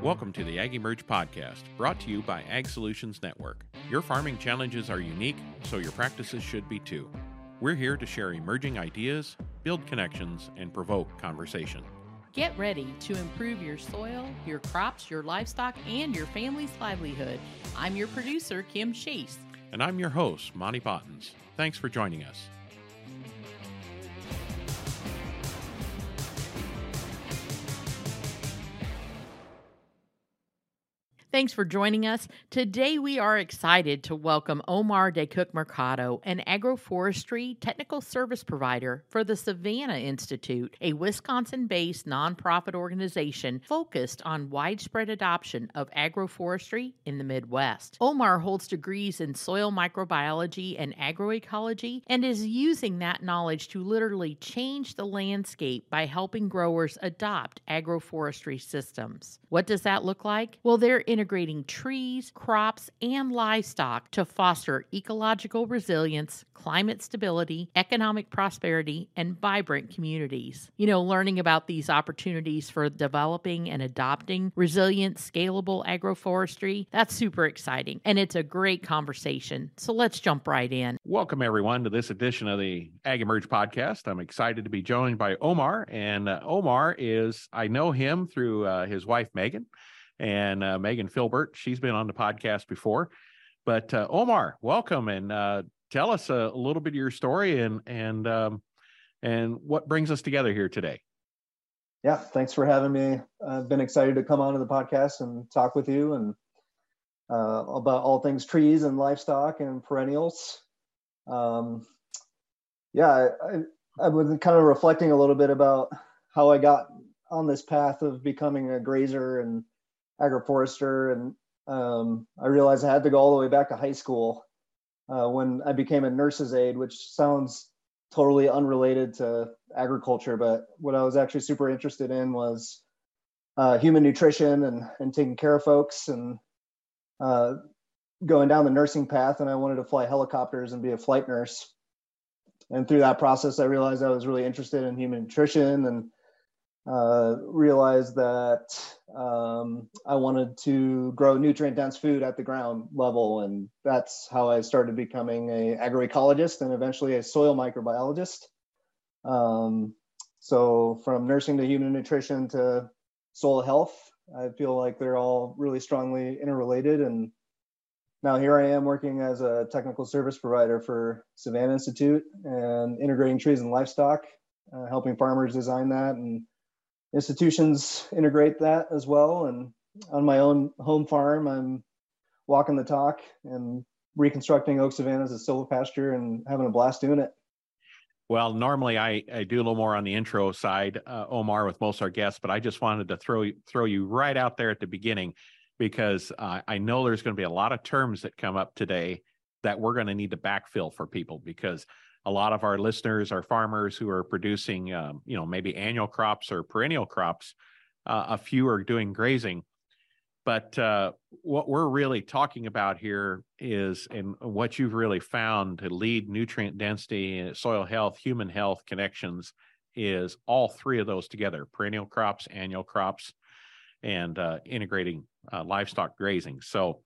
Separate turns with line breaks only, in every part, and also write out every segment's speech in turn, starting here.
Welcome to the Ag Emerge podcast, brought to you by Ag Solutions Network. Your farming challenges are unique, so your practices should be too. We're here to share emerging ideas, build connections, and provoke conversation.
Get ready to improve your soil, your crops, your livestock, and your family's livelihood. I'm your producer, Kim Chase.
And I'm your host, Monte Bottens. Thanks for joining us.
Thanks for joining us. Today, we are excited to welcome Omar de Kok-Mercado, an agroforestry technical service provider for the Savanna Institute, a Wisconsin based nonprofit organization focused on widespread adoption of agroforestry in the Midwest. Omar holds degrees in soil microbiology and agroecology and is using that knowledge to literally change the landscape by helping growers adopt agroforestry systems. What does that look like? Well, they're in integrating trees, crops, and livestock to foster ecological resilience, climate stability, economic prosperity, and vibrant communities. You know, learning about these opportunities for developing and adopting resilient, scalable agroforestry, that's super exciting. And it's a great conversation. So let's jump right in.
Welcome, everyone, to this edition of the Ag Emerge podcast. I'm excited to be joined by Omar. And uh, Omar is, I know him through uh, his wife, Meghan and uh, Meghan Filbert. She's been on the podcast before. But uh, Omar, welcome and uh, tell us a, a, little bit of your story and and um, and what brings us together here today.
Yeah, thanks for having me. I've been excited to come onto the podcast and talk with you and uh, about all things trees and livestock and perennials. Um, yeah, I, I was kind of reflecting a little bit about how I got on this path of becoming a grazer and agroforester, and um, I realized I had to go all the way back to high school uh, when I became a nurse's aide, which sounds totally unrelated to agriculture. But what I was actually super interested in was uh, human nutrition and, and taking care of folks and uh, going down the nursing path. And I wanted to fly helicopters and be a flight nurse. And through that process, I realized I was really interested in human nutrition and uh, realized that um, I wanted to grow nutrient dense food at the ground level. And that's how I started becoming a agroecologist and eventually a soil microbiologist. Um, so from nursing to human nutrition to soil health, I feel like they're all really strongly interrelated. And now here I am working as a technical service provider for Savanna Institute and integrating trees and livestock, uh, helping farmers design that and institutions integrate that as well. And on my own home farm, I'm walking the talk and reconstructing oak savannas as silvopasture and having a blast doing it.
Well, normally I, I do a little more on the intro side, uh, Omar, with most of our guests, but I just wanted to throw throw you right out there at the beginning because uh, I know there's going to be a lot of terms that come up today that we're going to need to backfill for people because a lot of our listeners are farmers who are producing, um, you know, maybe annual crops or perennial crops. Uh, a few are doing grazing. But uh, what we're really talking about here is, and what you've really found to lead nutrient density, soil health, human health connections, is all three of those together: perennial crops, annual crops, and uh, integrating uh, livestock grazing. So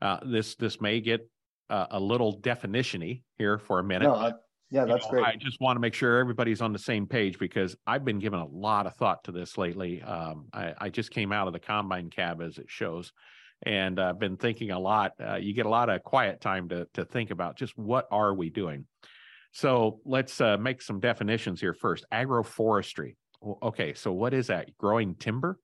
uh, this this may get uh, a little definitiony here for a minute.
No, yeah, that's you know, great.
I just want to make sure everybody's on the same page because I've been giving a lot of thought to this lately. Um, I, I, just came out of the combine cab as it shows, and I've uh, been thinking a lot. Uh, you get a lot of quiet time to to think about just what are we doing. So let's uh, make some definitions here first. Agroforestry. Okay, so what is that? Growing timber?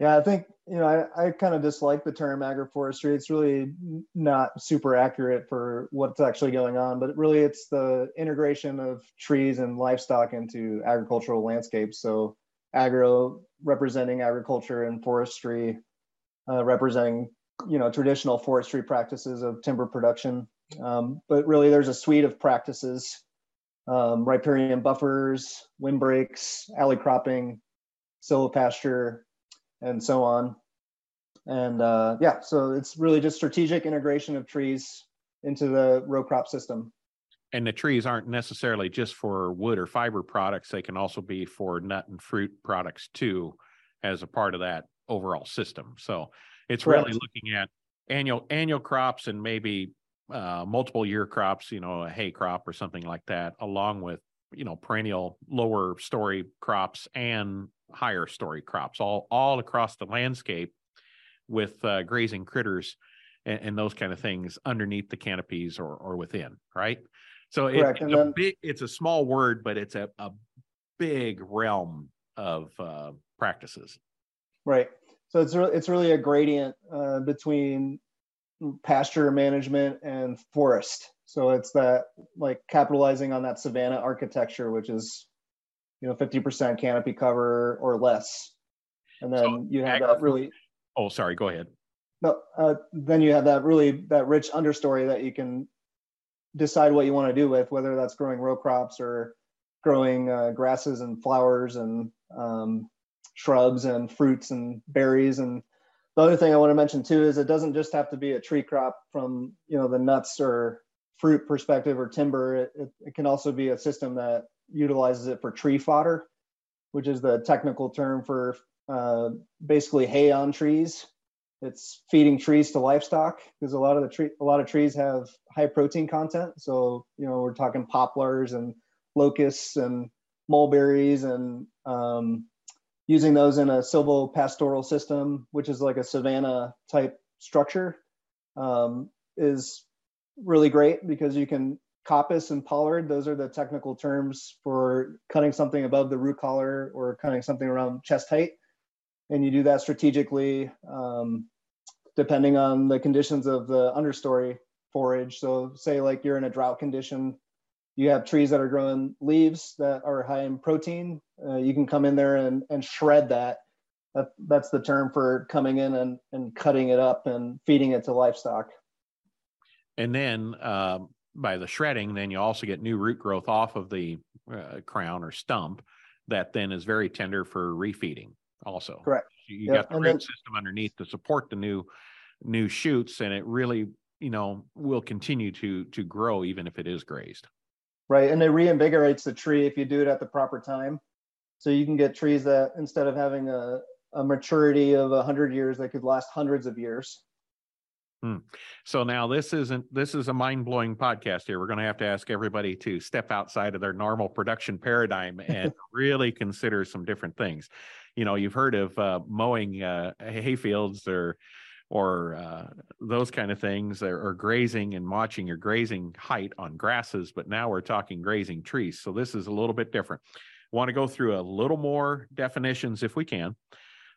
Yeah, I think you know I, I kind of dislike the term agroforestry. It's really not super accurate for what's actually going on, but really it's the integration of trees and livestock into agricultural landscapes. So agro representing agriculture and forestry uh, representing you know traditional forestry practices of timber production. Um, but really, there's a suite of practices: um, riparian buffers, windbreaks, alley cropping, silvopasture and so on. And uh, yeah, so it's really just strategic integration of trees into the row crop system.
And the trees aren't necessarily just for wood or fiber products; they can also be for nut and fruit products too, as a part of that overall system. So it's
Correct.
really looking at annual annual crops and maybe uh, multiple year crops, you know, a hay crop or something like that, along with you know perennial lower story crops and higher story crops, all all across the landscape with uh, grazing critters and, and, those kind of things underneath the canopies or or within, right? So it, it's a big, it's a small word, but it's a, a big realm of uh, practices.
Right. So it's re- it's really a gradient uh, between pasture management and forest. So it's that like capitalizing on that savanna architecture, which is you know 50% canopy cover or less, and then so you have that really.
Oh, sorry. Go ahead.
No, uh, then you have that really that rich understory that you can decide what you want to do with, whether that's growing row crops or growing uh, grasses and flowers and um, shrubs and fruits and berries. And the other thing I want to mention too is it doesn't just have to be a tree crop from you know the nuts or fruit perspective or timber. It, it, it can also be a system that utilizes it for tree fodder, which is the technical term for uh, basically hay on trees. It's feeding trees to livestock because a lot of the tree, a lot of trees have high protein content. So you know we're talking poplars and locusts and mulberries and um, using those in a silvopastoral system, which is like a savanna type structure, um, is really great because you can coppice and pollard. Those are the technical terms for cutting something above the root collar or cutting something around chest height. And you do that strategically, um, depending on the conditions of the understory forage. So, say like you're in a drought condition, you have trees that are growing leaves that are high in protein. Uh, you can come in there and, and shred that. that. That's the term for coming in and, and cutting it up and feeding it to livestock.
And then uh, by the shredding, then you also get new root growth off of the uh, crown or stump that then is very tender for refeeding also.
Correct.
You, yep. got the and root then, system underneath to support the new new shoots and it really you know will continue to to grow even if it is grazed
right and it reinvigorates the tree if you do it at the proper time so you can get trees that instead of having a, a maturity of 100 years they could last hundreds of years
hmm. so now this isn't this is a mind-blowing podcast here. We're going to have to ask everybody to step outside of their normal production paradigm and really consider some different things. You know you've heard of uh, mowing uh, hay fields or or uh, those kind of things or, or, grazing and watching your grazing height on grasses but now we're talking grazing trees. So this is a little bit different. Want to go through a little more definitions if we can.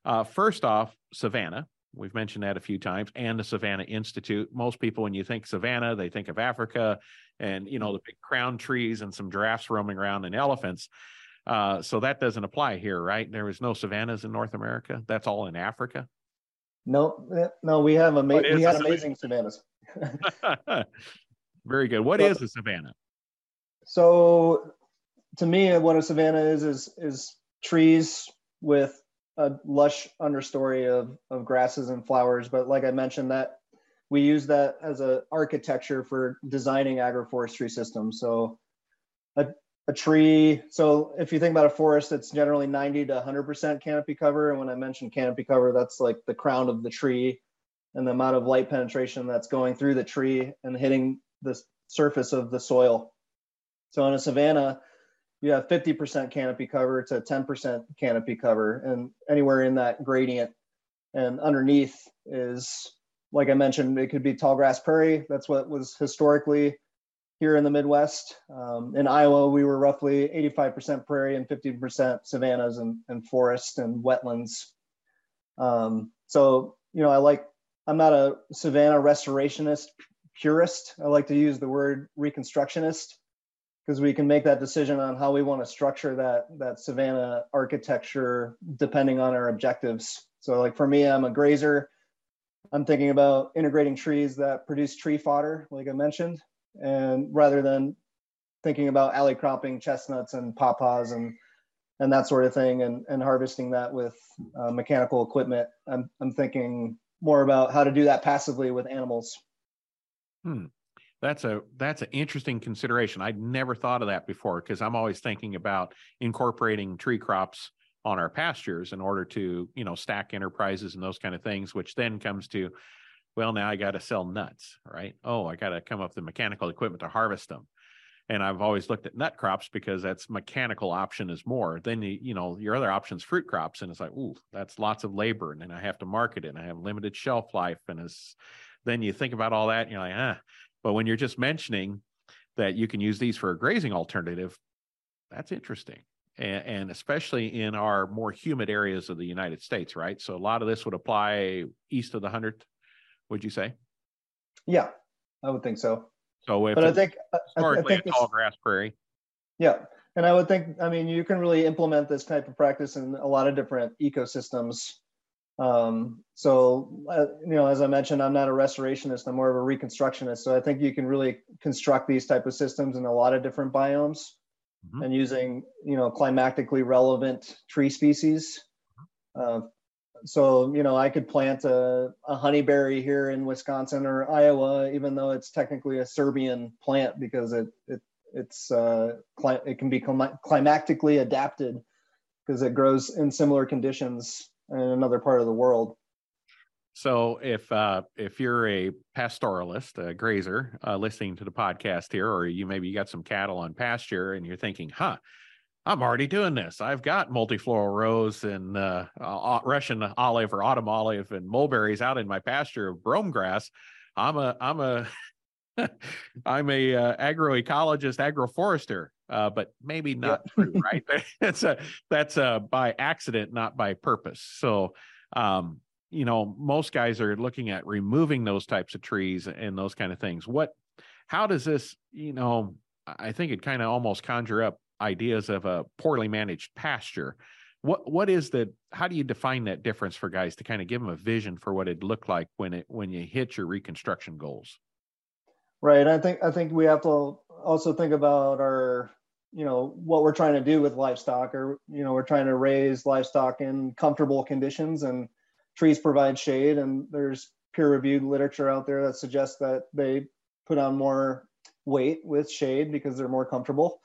Uh, first off savanna we've mentioned that a few times and the Savanna institute most people when you think Savannah, they think of africa and you know the big crown trees and some giraffes roaming around and elephants uh, so that doesn't apply here right there is no savannas in north america that's all in africa
no, eh, no, we have ama- we had amazing savannas.
Very good. What is a savanna?
So, to me, what a savanna is is is trees with a lush understory of of grasses and flowers. But like I mentioned, that we use that as a architecture for designing agroforestry systems. So, a a tree. So if you think about a forest, it's generally 90 to 100% canopy cover. And when I mention canopy cover, that's like the crown of the tree and the amount of light penetration that's going through the tree and hitting the surface of the soil. So on a savanna, you have 50% canopy cover to 10% canopy cover, and anywhere in that gradient. And underneath is, like I mentioned, it could be tall grass prairie. That's what was historically here in the Midwest. Um, in Iowa, we were roughly 85% prairie and 50% savannas and, and forest and wetlands. Um, so, you know, I like, I'm not a savanna restorationist purist. I like to use the word reconstructionist because we can make that decision on how we want to structure that, that savanna architecture depending on our objectives. So like for me, I'm a grazer. I'm thinking about integrating trees that produce tree fodder, like I mentioned, and rather than thinking about alley cropping chestnuts and pawpaws and and that sort of thing and, and harvesting that with uh, mechanical equipment I'm, I'm thinking more about how to do that passively with animals
hmm. That's a that's an interesting consideration. I'd never thought of that before because i'm always thinking about incorporating tree crops on our pastures in order to you know stack enterprises and those kind of things which then comes to well now i got to sell nuts right? Oh i got to come up with the mechanical equipment to harvest them. And i've always looked at nut crops because that's mechanical option is more. Then you, know your other options fruit crops and it's like ooh that's lots of labor and then i have to market it and i have limited shelf life and it's then you think about all that and you're like ah but when you're just mentioning that you can use these for a grazing alternative that's interesting and, and, especially in our more humid areas of the United States, right? So a lot of this would apply east of the hundred, would you say?
Yeah, I would think so.
So if
but I think
historically
I think
a tall grass prairie.
Yeah, and I would think I mean you can really implement this type of practice in a lot of different ecosystems. Um, so uh, you know, as I mentioned, I'm not a restorationist; I'm more of a reconstructionist. So I think you can really construct these type of systems in a lot of different biomes mm-hmm. and using you know climatically relevant tree species. Uh, so you know I could plant a, a honeyberry here in Wisconsin or Iowa, even though it's technically a Siberian plant because it it it's uh, cli- it can be clim- climatically adapted because it grows in similar conditions in another part of the world.
So if uh, if you're a pastoralist, a grazer, uh, listening to the podcast here, or you maybe you got some cattle on pasture and you're thinking, "Huh, I'm already doing this. I've got multifloral rose and uh, Russian olive or autumn olive and mulberries out in my pasture of brome grass. I'm a I'm a I'm a uh, agroecologist, agroforester, uh, but maybe not yeah. true, right? that's a that's a by accident, not by purpose. So um, you know most guys are looking at removing those types of trees and those kind of things what how does this you know i think it kind of almost conjure up ideas of a poorly managed pasture what what is the how do you define that difference for guys to kind of give them a vision for what it looked like when it when you hit your reconstruction goals
right i think i think we have to also think about our you know what we're trying to do with livestock or you know we're trying to raise livestock in comfortable conditions and trees provide shade, and there's peer-reviewed literature out there that suggests that they put on more weight with shade because they're more comfortable.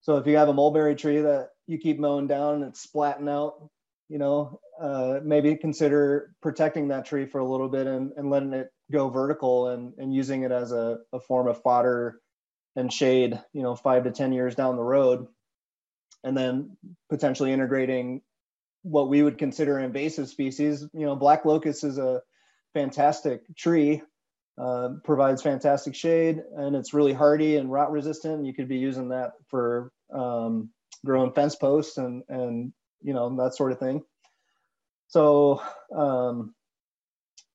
So if you have a mulberry tree that you keep mowing down and it's splatting out, you know, uh, maybe consider protecting that tree for a little bit and, and letting it go vertical and, and using it as a, a form of fodder and shade, you know, five to 10 years down the road. And then potentially integrating what we would consider invasive species. You know, black locust is a fantastic tree, uh, provides fantastic shade, and it's really hardy and rot resistant. You could be using that for um, growing fence posts and and you know that sort of thing. So um,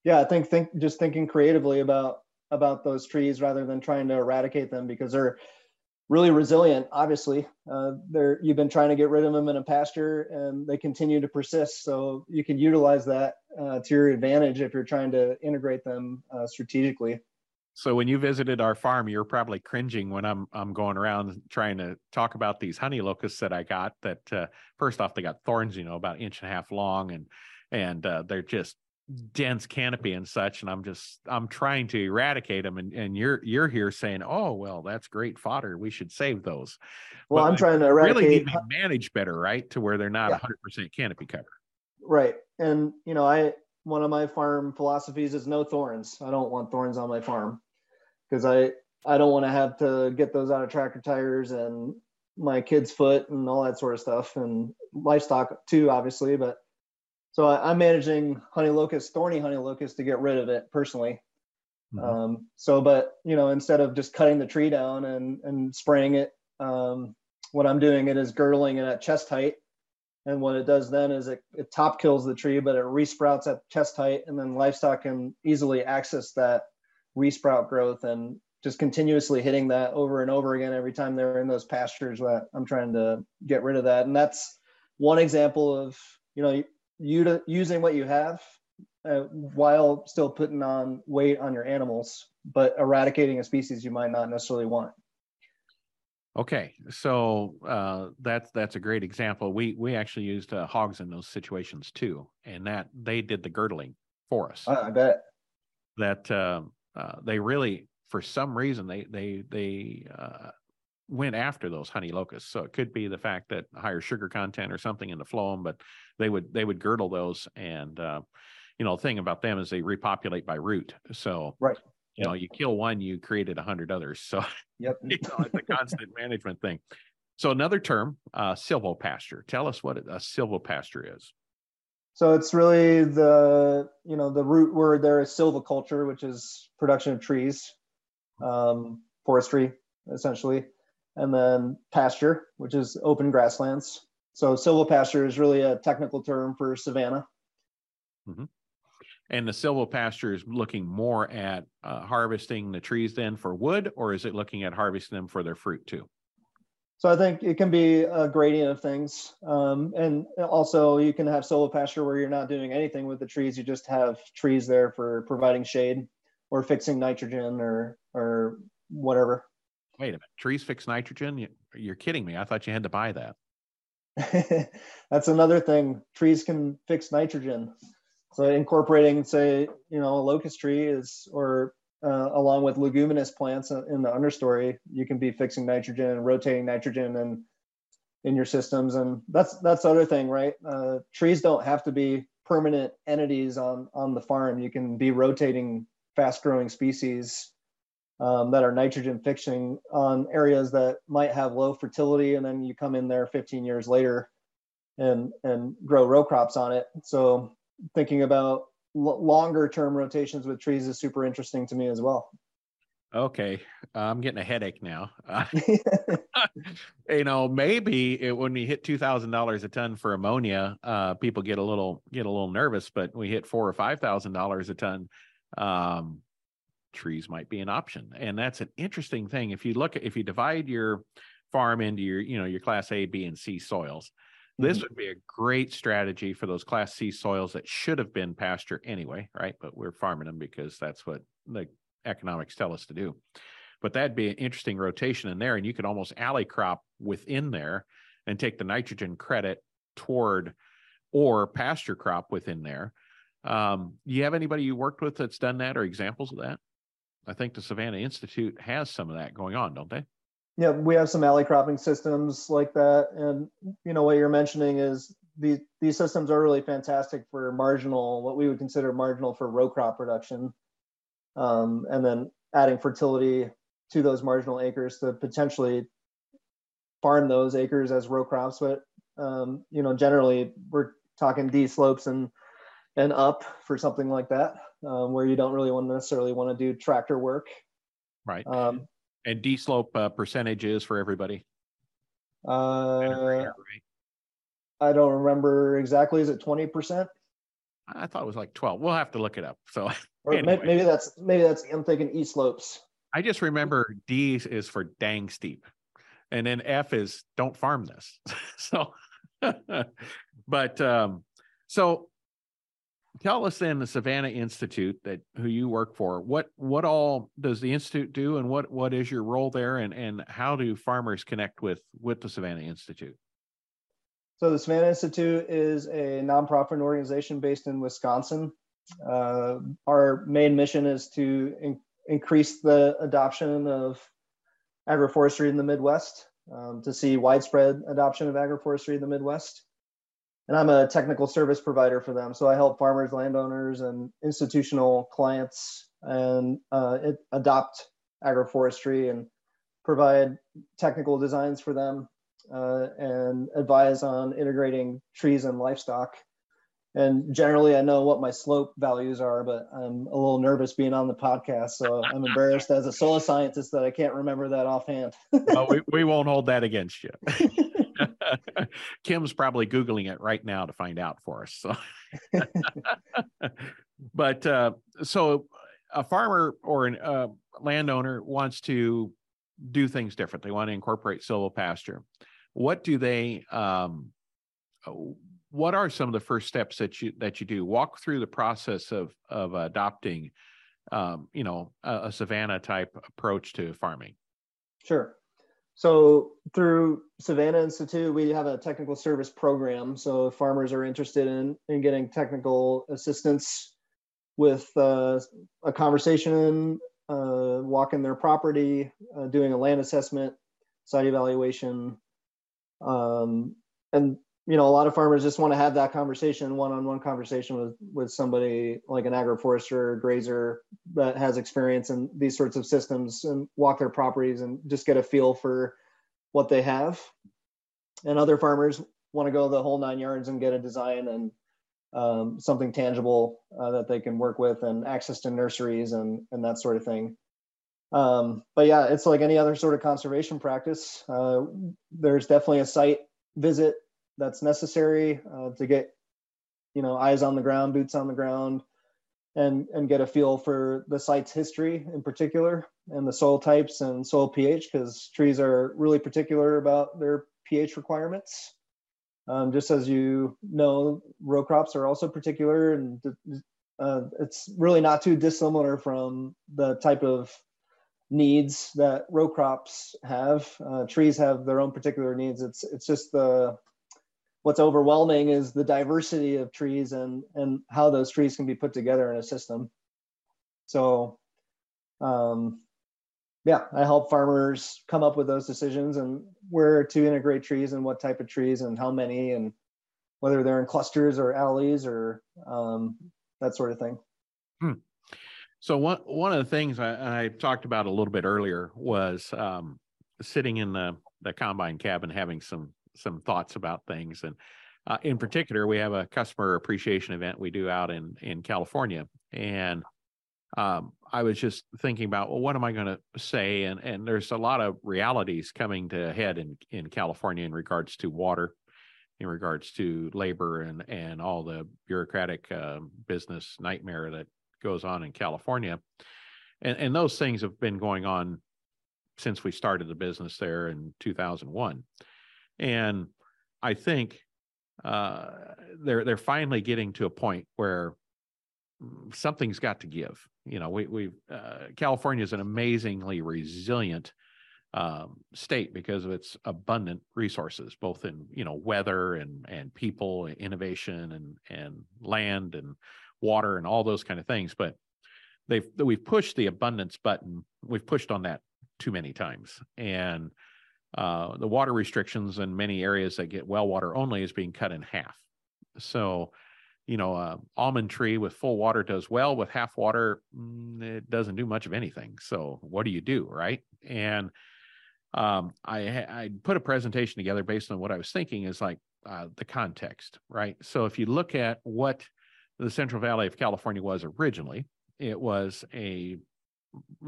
yeah, I think think just thinking creatively about about those trees rather than trying to eradicate them because they're really resilient. Obviously, uh, they're you've been trying to get rid of them in a pasture, and they continue to persist. So you can utilize that uh, to your advantage if you're trying to integrate them uh, strategically.
So when you visited our farm, you're probably cringing when I'm I'm going around trying to talk about these honey locusts that I got. That uh, first off, they got thorns, you know, about an inch and a half long, and and uh, they're just dense canopy and such and i'm just i'm trying to eradicate them and, and you're you're here saying oh well that's great fodder we should save those
well i'm trying to eradicate
really need to manage better right to where they're not yeah. 100% canopy cover
right and you know i one of my farm philosophies is no thorns i don't want thorns on my farm because i i don't want to have to get those out of tractor tires and my kid's foot and all that sort of stuff and livestock too obviously but so I, am managing honey locust, thorny honey locust, to get rid of it personally. Mm-hmm. Um, so, but you know, instead of just cutting the tree down and and spraying it, um, what I'm doing it is girdling it at chest height. And what it does then is it, it top kills the tree, but it resprouts at chest height, and then livestock can easily access that resprout growth and just continuously hitting that over and over again every time they're in those pastures that I'm trying to get rid of that. And that's one example of, you know, you using what you have uh, while still putting on weight on your animals, but eradicating a species you might not necessarily want.
Okay, so uh, that's that's a great example. We we actually used uh, hogs in those situations too, and that they did the girdling for us.
I bet
that uh, uh, they really, for some reason, they they they uh, went after those honey locusts. So it could be the fact that higher sugar content or something in the phloem, but they would they would girdle those. And uh, you know, the thing about them is they repopulate by root. So
right.
You know, you kill one, you created a hundred others. So
yep.
you know, it's a constant management thing. So another term, uh, silvopasture. Tell us what a silvopasture is.
So it's really the you know the root word there is silviculture, which is production of trees, um, forestry essentially, and then pasture, which is open grasslands. So silvopasture is really a technical term for savanna.
Mm-hmm. And the silvopasture is looking more at uh, harvesting the trees then for wood, or is it looking at harvesting them for their fruit too?
So I think it can be a gradient of things. Um, and also you can have silvopasture where you're not doing anything with the trees. You just have trees there for providing shade or fixing nitrogen or, or whatever.
Wait a minute. Trees fix nitrogen? You're kidding me. I thought you had to buy that.
That's another thing. Trees can fix nitrogen. So incorporating, say, you know, a locust tree is, or uh, along with leguminous plants in the understory, you can be fixing nitrogen and rotating nitrogen and in your systems. And that's that's the other thing, right? Uh, trees don't have to be permanent entities on on the farm. You can be rotating fast growing species um, that are nitrogen fixing on areas that might have low fertility, and then you come in there 15 years later and and grow row crops on it. So thinking about longer term rotations with trees is super interesting to me as well.
Okay, I'm getting a headache now. Uh, you know, maybe it, when we hit two thousand dollars a ton for ammonia, uh, people get a little get a little nervous. But we hit four or five thousand dollars a ton, um, trees might be an option, and that's an interesting thing. If you look at if you divide your farm into your you know your class A, B, and C soils, this mm-hmm. would be a great strategy for those class C soils that should have been pasture anyway, right? But we're farming them because that's what the economics tell us to do. But that'd be an interesting rotation in there. And you could almost alley crop within there and take the nitrogen credit toward or pasture crop within there. Um, you have anybody you worked with that's done that or examples of that? I think the Savanna Institute has some of that going on, don't they?
Yeah, we have some alley cropping systems like that. And you know what you're mentioning is these these systems are really fantastic for marginal, what we would consider marginal for row crop production, um, and then adding fertility to those marginal acres to potentially farm those acres as row crops. But um, you know, generally we're talking D slopes and and up for something like that, um, where you don't really want to necessarily want to do tractor work.
Right. Um, and D slope uh, percentages for everybody.
Uh, I don't remember exactly. Is it twenty percent?
I thought it was like twelve. We'll have to look it up. So,
or anyway. maybe that's maybe that's. I'm thinking E slopes.
I just remember D is for dang steep, and then F is don't farm this. so, but um, so tell us then the Savanna Institute that who you work for. What what all does the institute do, and what what is your role there, and and how do farmers connect with with the Savanna Institute?
So the Savanna Institute is a nonprofit organization based in Wisconsin. Uh, our main mission is to in- increase the adoption of agroforestry in the Midwest, um, to see widespread adoption of agroforestry in the Midwest and I'm a technical service provider for them. So I help farmers, landowners, and institutional clients and uh, adopt agroforestry and provide technical designs for them uh, and advise on integrating trees and livestock. And generally, I know what my slope values are, but I'm a little nervous being on the podcast. So I'm embarrassed as a soil scientist that I can't remember that offhand.
well, we, we won't hold that against you. Kim's probably Googling it right now to find out for us. So, but uh, so a farmer or a uh, landowner wants to do things different. They want to incorporate silvopasture. What do they? Um, what are some of the first steps that you that you do? Walk through the process of of adopting, um, you know, a, a savanna type approach to farming.
Sure. So through Savanna Institute, we have a technical service program. So if farmers are interested in, in getting technical assistance with uh, a conversation, uh, walking their property, uh, doing a land assessment, site evaluation, um, and you know a lot of farmers just want to have that conversation, one-on-one conversation with with somebody like an agroforester, grazer that has experience in these sorts of systems, and walk their properties and just get a feel for what they have. And other farmers want to go the whole nine yards and get a design and um, something tangible uh, that they can work with and access to nurseries and and that sort of thing. Um, but yeah, it's like any other sort of conservation practice. Uh, there's definitely a site visit that's necessary uh, to get you know eyes on the ground, boots on the ground, and and get a feel for the site's history in particular and the soil types and soil pH because trees are really particular about their pH requirements. Um, just as you know, row crops are also particular, and uh, it's really not too dissimilar from the type of needs that row crops have. Uh, trees have their own particular needs. It's it's just the what's overwhelming is the diversity of trees and and how those trees can be put together in a system. So, um, yeah, I help farmers come up with those decisions and where to integrate trees and what type of trees and how many and whether they're in clusters or alleys or um, that sort of thing.
Hmm. So one one of the things I, I, talked about a little bit earlier was um, sitting in the the combine cabin having some some thoughts about things, and uh, in particular, we have a customer appreciation event we do out in in California, and um, I was just thinking about, well, what am I going to say? And and there's a lot of realities coming to head in in California in regards to water, in regards to labor, and and all the bureaucratic uh, business nightmare that goes on in California, and and those things have been going on since we started the business there in 2001, and I think uh, they're they're finally getting to a point where something's got to give. You know, we we uh, California is an amazingly resilient um, state because of its abundant resources, both in you know weather and and people, and innovation and and land and water and all those kind of things. But they've we've pushed the abundance button. We've pushed on that too many times, and uh, the water restrictions in many areas that get well water only is being cut in half. So you know, a almond tree with full water does well. With half water, mm, it doesn't do much of anything. So what do you do, right? And um, I I put a presentation together based on what I was thinking is like uh, the context, right? So if you look at what the Central Valley of California was originally, it was a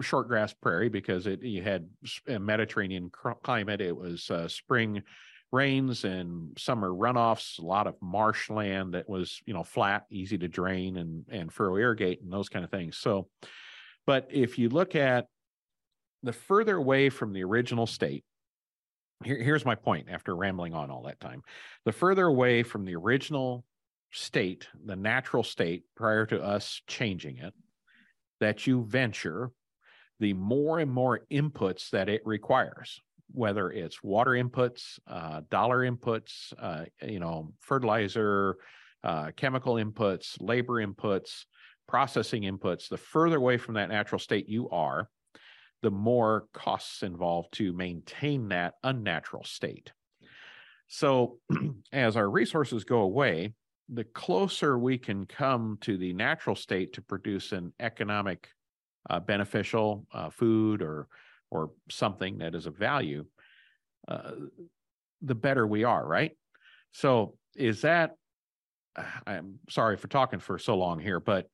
short grass prairie because it you had a Mediterranean climate. It was uh, spring rains and summer runoffs, a lot of marshland that was, you know, flat, easy to drain and and furrow irrigate and those kind of things. So, but if you look at the further away from the original state, here, here's my point after rambling on all that time. The further away from the original state, the natural state prior to us changing it, that you venture, the more and more inputs that it requires whether it's water inputs, uh, dollar inputs, uh, you know, fertilizer, uh, chemical inputs, labor inputs, processing inputs, the further away from that natural state you are, the more costs involved to maintain that unnatural state. So, as our resources go away, the closer we can come to the natural state to produce an economic uh, beneficial uh, food or or something that is of value, uh, the better we are, right? So is that I'm sorry for talking for so long here, but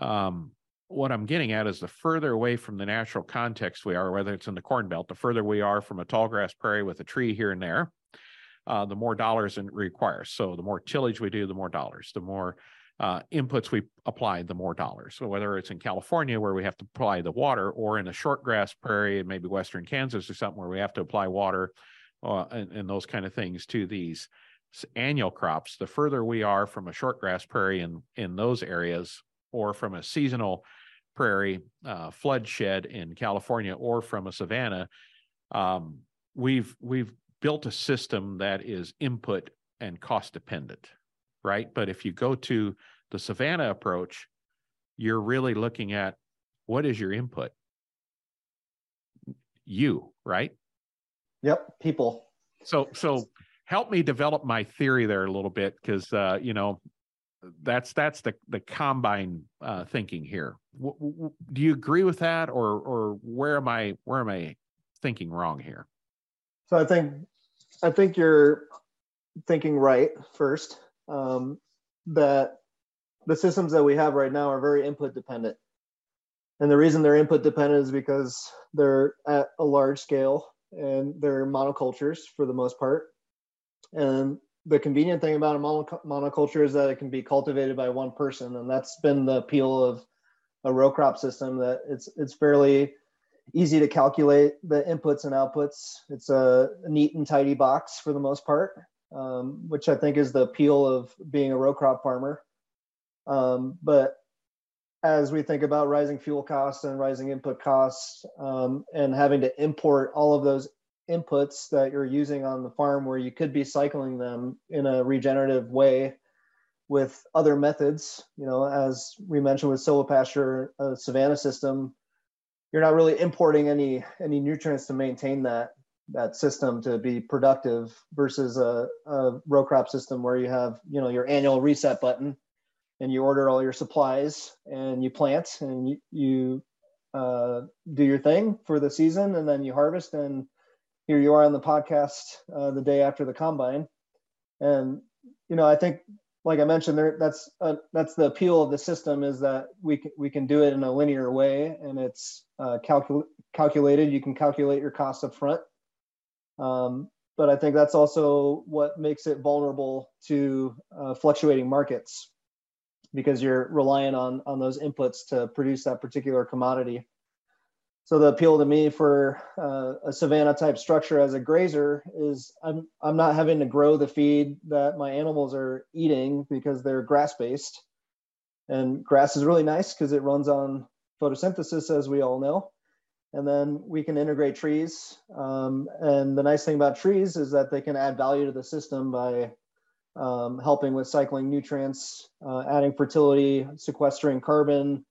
um, what I'm getting at is the further away from the natural context we are, whether it's in the corn belt, the further we are from a tall grass prairie with a tree here and there, uh, the more dollars it requires. So the more tillage we do, the more dollars. The more uh, inputs we apply, the more dollars. So whether it's in California where we have to apply the water, or in a short grass prairie, and maybe Western Kansas or something where we have to apply water, uh, and, and those kind of things to these annual crops, the further we are from a short grass prairie in in those areas, or from a seasonal prairie uh, flood shed in California, or from a savanna, um, we've we've built a system that is input and cost dependent right? But if you go to the Savanna approach, you're really looking at what is your input? You, right?
Yep, people.
So so help me develop my theory there a little bit because uh, you know that's that's the the combine uh, thinking here. W- w- do you agree with that, or or where am I where am I thinking wrong here?
So I think I think you're thinking right first. Um, that the systems that we have right now are very input dependent, and the reason they're input dependent is because they're at a large scale and they're monocultures for the most part. And the convenient thing about a monoculture is that it can be cultivated by one person, and that's been the appeal of a row crop system. That it's it's fairly easy to calculate the inputs and outputs. It's a neat and tidy box for the most part, um, which I think is the appeal of being a row crop farmer. Um, but as we think about rising fuel costs and rising input costs um, and having to import all of those inputs that you're using on the farm where you could be cycling them in a regenerative way with other methods you know as we mentioned with silvopasture a savanna system you're not really importing any any nutrients to maintain that that system to be productive versus a, a row crop system where you have you know your annual reset button and you order all your supplies and you plant and you, you uh, do your thing for the season and then you harvest and here you are on the podcast uh, the day after the combine. And you know i think like i mentioned there that's uh, that's the appeal of the system is that we can we can do it in a linear way and it's uh, calcul- calculated. You can calculate your costs up front. Um, but i think that's also what makes it vulnerable to uh, fluctuating markets because you're relying on on those inputs to produce that particular commodity so the appeal to me for uh, a savanna type structure as a grazer is I'm I'm not having to grow the feed that my animals are eating because they're grass based, and grass is really nice because it runs on photosynthesis as we all know, and then we can integrate trees. Um, and the nice thing about trees is that they can add value to the system by um, helping with cycling nutrients, uh, adding fertility, sequestering carbon,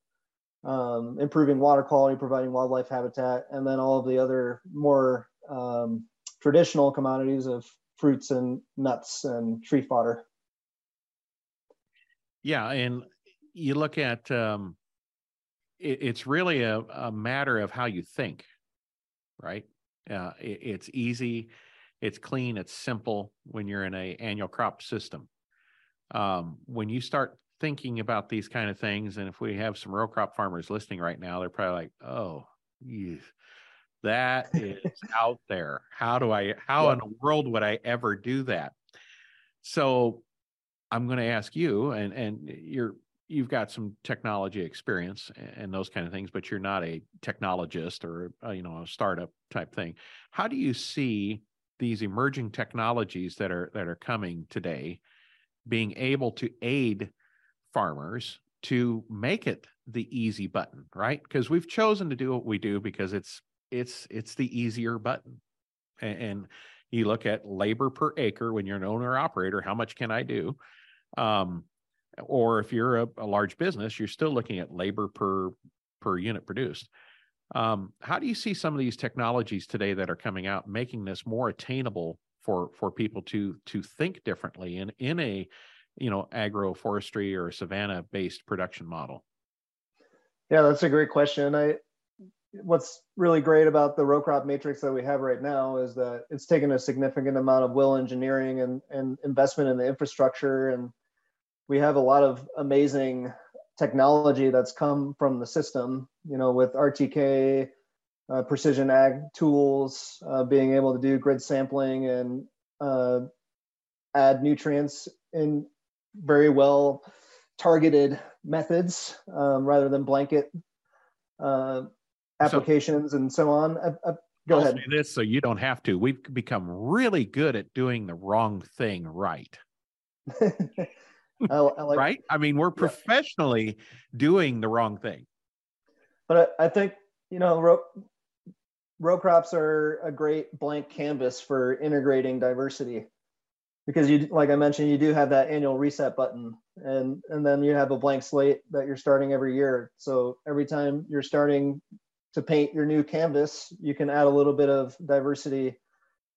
um, improving water quality, providing wildlife habitat, and then all of the other more um, traditional commodities of fruits and nuts and tree fodder.
Yeah, and you look at um, it, it's really a, a, matter of how you think, right? Uh, it, it's easy, it's clean, it's simple when you're in a annual crop system. Um, when you start thinking about these kind of things, and if we have some row crop farmers listening right now, they're probably like, "Oh, geez, that is out there. How do I? How yeah. in the world would I ever do that?" So, I'm going to ask you, and and you're you've got some technology experience and those kind of things, but you're not a technologist or a, uh, you know a startup type thing. How do you see these emerging technologies that are that are coming today being able to aid farmers to make it the easy button, right? Because we've chosen to do what we do because it's it's it's the easier button. And, and, you look at labor per acre when you're an owner operator, how much can I do? Um, or if you're a, a, large business, you're still looking at labor per per unit produced. Um, how do you see some of these technologies today that are coming out making this more attainable for for people to to think differently in in a you know agroforestry or savanna based production model?
Yeah that's a great question. I what's really great about the row crop matrix that we have right now is that it's taken a significant amount of will engineering and, and investment in the infrastructure. And we have a lot of amazing technology that's come from the system you know with rtk uh, precision ag tools uh, being able to do grid sampling and uh, add nutrients in very well targeted methods um, rather than blanket uh, applications so, and so on. Uh, uh, go I'll ahead.
this so you don't have to. We've become really good at doing the wrong thing right. I, I like, right? I mean, we're professionally yeah. doing the wrong thing.
But I, I think you know, row, row crops are a great blank canvas for integrating diversity because you like i mentioned you do have that annual reset button and and then you have a blank slate that you're starting every year so every time you're starting to paint your new canvas you can add a little bit of diversity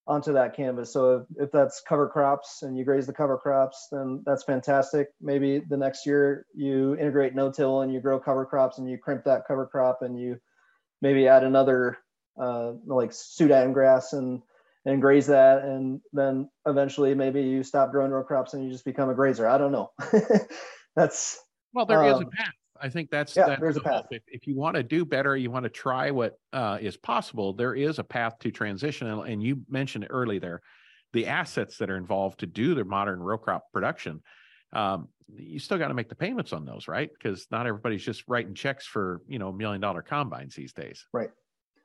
onto that canvas. So if, if that's cover crops and you graze the cover crops, then that's fantastic. Maybe the next year you integrate no-till and you grow cover crops and you crimp that cover crop and you maybe add another uh, like Sudan grass and and graze that and then eventually maybe you stop growing row crops and you just become a grazer. I don't know. that's
well, there um, is a path. I think that's
yeah.
That's
there's
the
a path.
If, if, you want to do better, you want to try what uh, is possible. There is a path to transition, and, and you mentioned early there, the assets that are involved to do the modern row crop production. Um, you still got to make the payments on those, right? Because not everybody's just writing checks for you know million dollar combines these days.
Right.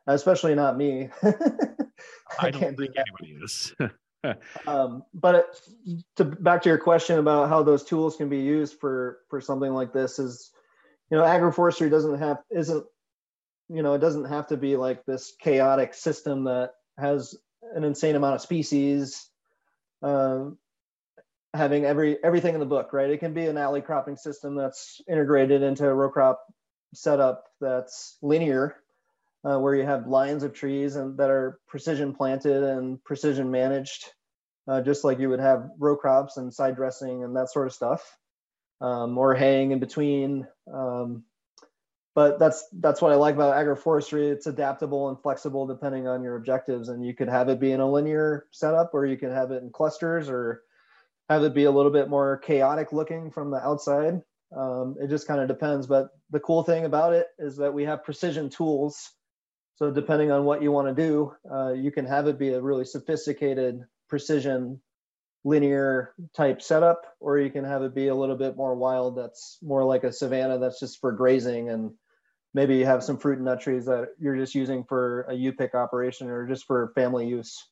Especially not me.
I, I don't think do anybody is.
um, but to back to your question about how those tools can be used for for something like this is, you know, agroforestry doesn't have isn't, you know, it doesn't have to be like this chaotic system that has an insane amount of species, um, having every everything in the book, right? It can be an alley cropping system that's integrated into a row crop setup that's linear uh, where you have lines of trees and that are precision planted and precision managed, uh, just like you would have row crops and side dressing and that sort of stuff, um, or haying in between. Um, but that's that's what I like about agroforestry. It's adaptable and flexible depending on your objectives, and you could have it be in a linear setup, or you could have it in clusters, or have it be a little bit more chaotic looking from the outside. Um, it just kind of depends. But the cool thing about it is that we have precision tools so depending on what you want to do, uh, you can have it be a really sophisticated precision linear type setup, or you can have it be a little bit more wild. That's more like a savanna that's just for grazing and maybe you have some fruit and nut trees that you're just using for a U-pick operation or just for family use.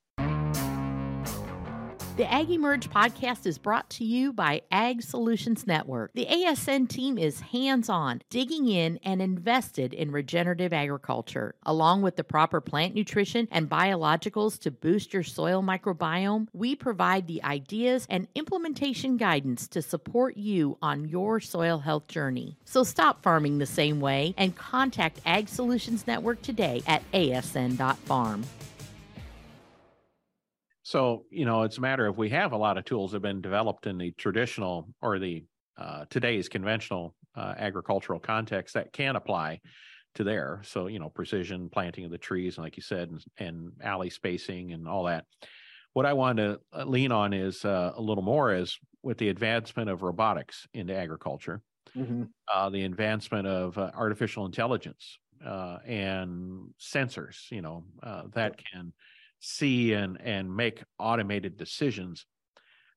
The Ag Emerge podcast is brought to you by Ag Solutions Network. The ASN team is hands on, digging in, and invested in regenerative agriculture. Along with the proper plant nutrition and biologicals to boost your soil microbiome, we provide the ideas and implementation guidance to support you on your soil health journey. So stop farming the same way and contact Ag Solutions Network today at asn.farm.
So, you know, it's a matter of we have a lot of tools that have been developed in the traditional or the uh, today's conventional uh, agricultural context that can apply to there. So, you know, precision planting of the trees, and like you said, and, and alley spacing and all that. What I want to uh, lean on is uh, a little more is with the advancement of robotics into agriculture, mm-hmm. uh, the advancement of uh, artificial intelligence uh, and sensors, you know, uh, that can see and and make automated decisions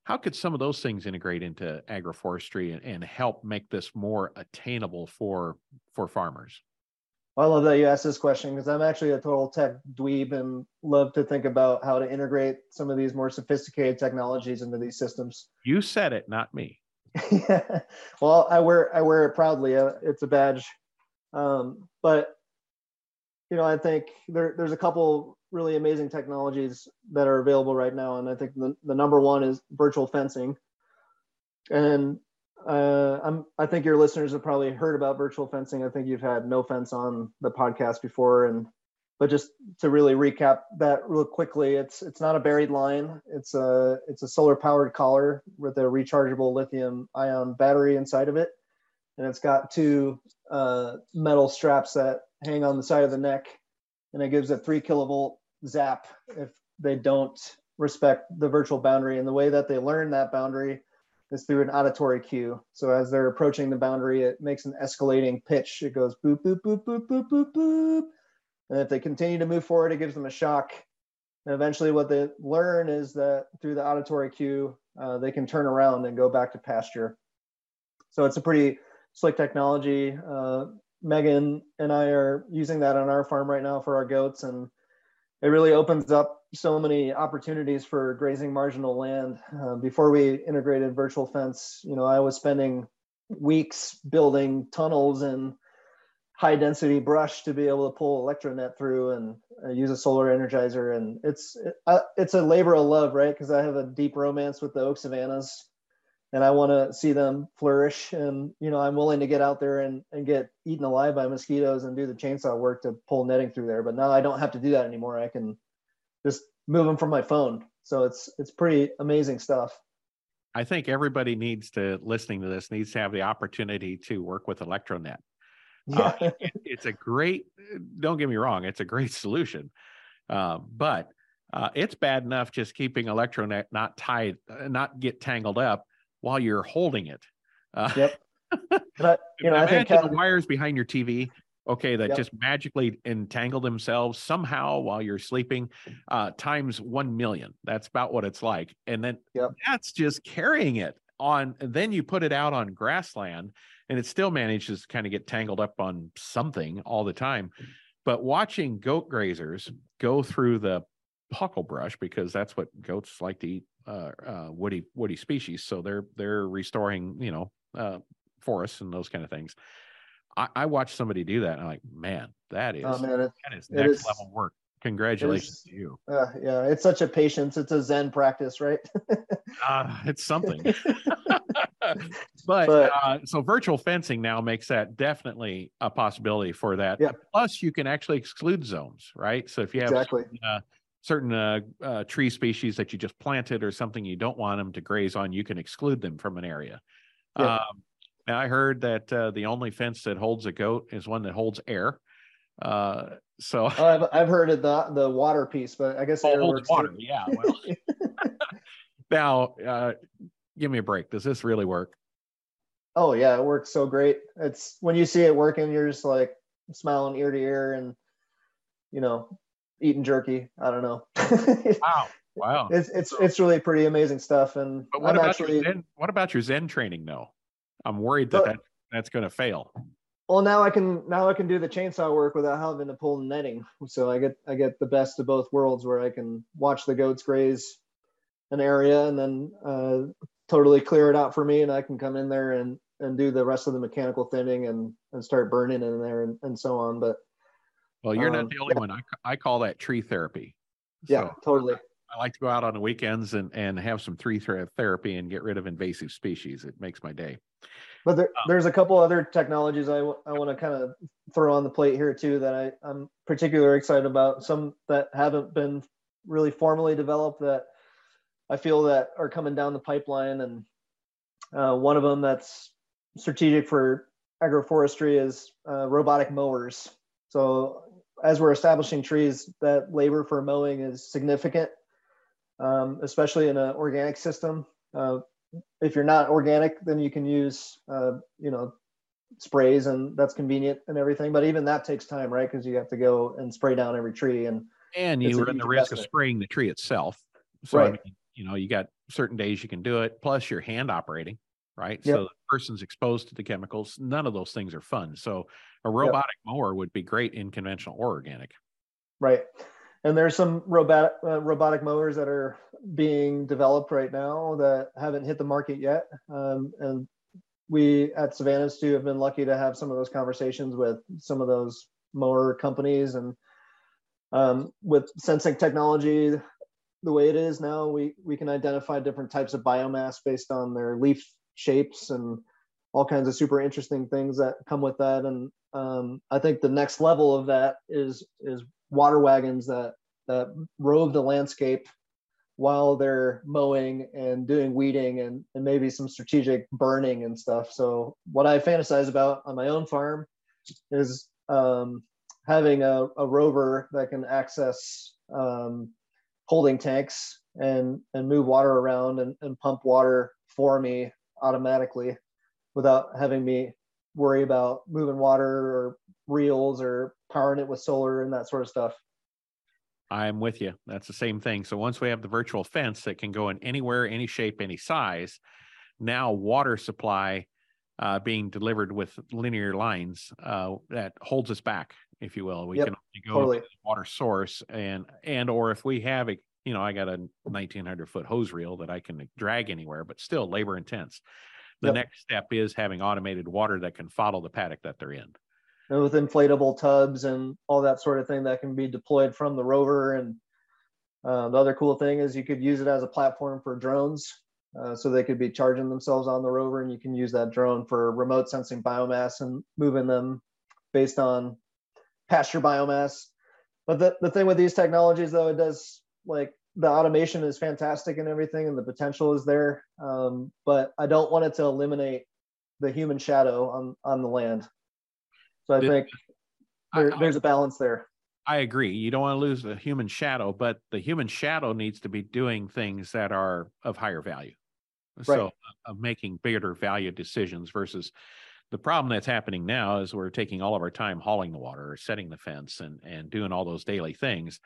how could some of those things integrate into agroforestry and, and help make this more attainable for for farmers
I love that you asked this question because I'm actually a total tech dweeb and love to think about how to integrate some of these more sophisticated technologies into these systems.
You said it, not me.
yeah. Well, I wear I wear it proudly. Uh, it's a badge. Um, but you know, I think there, there's a couple really amazing technologies that are available right now. And I think the, the number one is virtual fencing. And uh, I'm, I think your listeners have probably heard about virtual fencing. I think you've had Nofence on the podcast before. And but just to really recap that real quickly, it's it's not a buried line. It's a it's a solar powered collar with a rechargeable lithium ion battery inside of it, and it's got two uh, metal straps that hang on the side of the neck, and it gives a three kilovolt zap if they don't respect the virtual boundary. And the way that they learn that boundary is through an auditory cue. So as they're approaching the boundary, it makes an escalating pitch. It goes boop, boop, boop, boop, boop, boop, boop. And if they continue to move forward, it gives them a shock. And eventually, what they learn is that through the auditory cue, uh, they can turn around and go back to pasture. So it's a pretty slick technology. Uh, Meghan and I are using that on our farm right now for our goats, and it really opens up so many opportunities for grazing marginal land. Uh, before we integrated virtual fence, you know, I was spending weeks building tunnels and high density brush to be able to pull electronet through and uh, use a solar energizer. And it's it, uh, it's a labor of love right? Because i have a deep romance with the oak savannas and I want to see them flourish. And you know, I'm willing to get out there and, and get eaten alive by mosquitoes and do the chainsaw work to pull netting through there. But now I don't have to do that anymore. I can just move them from my phone. So it's it's pretty amazing stuff.
I think everybody needs to listening to this needs to have the opportunity to work with Electronet. Uh,
Yeah.
it- it's a great. Don't get me wrong; it's a great solution, uh, but uh, it's bad enough just keeping Electronet not tied, uh, not get tangled up while you're holding it. Uh,
Yep. but you know, I
imagine
think Kevin,
the wires behind your TV. Okay, that
Yep.
just magically entangle themselves somehow while you're sleeping, uh, times one million. That's about what it's like, and then
Yep.
that's just carrying it on. And then you put it out on grassland, and it still manages to kind of get tangled up on something all the time. But watching goat grazers go through the puckle brush because that's what goats like to eat uh, uh, woody woody species. So they're they're restoring you know uh, forests and those kind of things. I, I watched somebody do that, and I'm like, man, that is
oh man, it,
that is next
is-
level work. Congratulations
is-
to you.
uh, yeah, it's such a patience. It's a Zen practice, right?
Uh, it's something. but
But-
uh, so virtual fencing now makes that definitely a possibility for that.
Yeah.
Plus, you can actually exclude zones, right? So if you have
exactly.
uh, certain uh, uh, tree species that you just planted or something you don't want them to graze on, you can exclude them from an area.
Yeah.
Um, I heard that uh, the only fence that holds a goat is one that holds air. Uh, so
Oh, I've I've heard of the the water piece, but I guess
Oh, holds
works too.
water. Yeah. Well, now, uh, give me a break. Does this really work?
Oh yeah, it works so great. It's when you see it working, you're just like smiling ear to ear and you know, eating jerky. I don't know.
Wow. Wow.
it's it's it's really pretty amazing stuff. And
But what
I'm
about
actually
your Zen? What about your Zen training, though? I'm worried that,
So-
that that's going to fail.
well now I can now I can do the chainsaw work without having to pull the netting. So I get I get the best of both worlds where I can watch the goats graze an area and then uh, totally clear it out for me, and I can come in there and and do the rest of the mechanical thinning and and start burning in there and, and so on. But
Well, you're not
Um,
the only one. I, I call that tree therapy.
yeah,
So
totally.
I like to go out on the weekends and, and have some tree therapy and get rid of invasive species. It makes my day.
But there,
Um,
there's a couple other technologies I, w- I want to kind of throw on the plate here too that I, I'm particularly excited about. Some that haven't been really formally developed that I feel that are coming down the pipeline. And uh, one of them that's strategic for agroforestry is uh, robotic mowers. So as we're establishing trees, that labor for mowing is significant, um, especially in an organic system. Uh, if you're not organic, then you can use, uh, you know, sprays and that's convenient and everything. But even that takes time, right? Because you have to go and spray down every tree. And
And you run the risk of spraying the tree itself. So, I
Right.
mean, you know, you got certain days you can do it, plus you're hand operating, right?
Yep.
So the person's exposed to the chemicals. None of those things are fun. So a robotic mower would be great in conventional or organic.
right, and there's some robotic uh, robotic mowers that are being developed right now that haven't hit the market yet. Um, and we at Savanna Institute have been lucky to have some of those conversations with some of those mower companies and um, with sensing technology the way it is now we we can identify different types of biomass based on their leaf shapes and all kinds of super interesting things that come with that. And um, i think the next level of that is is water wagons that that rove the landscape while they're mowing and doing weeding and, and maybe some strategic burning and stuff. So what i fantasize about on my own farm is um, having a, a rover that can access um, holding tanks and and move water around and, and pump water for me automatically without having me worry about moving water or reels or powering it with solar and that sort of stuff.
I'm with you. That's the same thing. So once we have the virtual fence that can go in anywhere, any shape, any size, now water supply uh, being delivered with linear lines uh, that holds us back, if you will. We
Yep,
can only go
totally.
to the water source and and or if we have a you know I got a 1900 foot hose reel that I can drag anywhere, but still labor intense. The
Yep.
next step is having automated water that can follow the paddock that they're in.
And with inflatable tubs and all that sort of thing that can be deployed from the rover. And uh, the other cool thing is you could use it as a platform for drones. Uh, so they could be charging themselves on the rover and you can use that drone for remote sensing biomass and moving them based on pasture biomass. But the, the thing with these technologies though, it does like the automation is fantastic and everything, and the potential is there. Um, but I don't want it to eliminate the human shadow on on the land. So I the, think there, I, there's a balance there.
I agree. You don't want to lose the human shadow, but the human shadow needs to be doing things that are of higher value. Right. So of making bigger value decisions versus the problem that's happening now is we're taking all of our time hauling the water or setting the fence and and doing all those daily things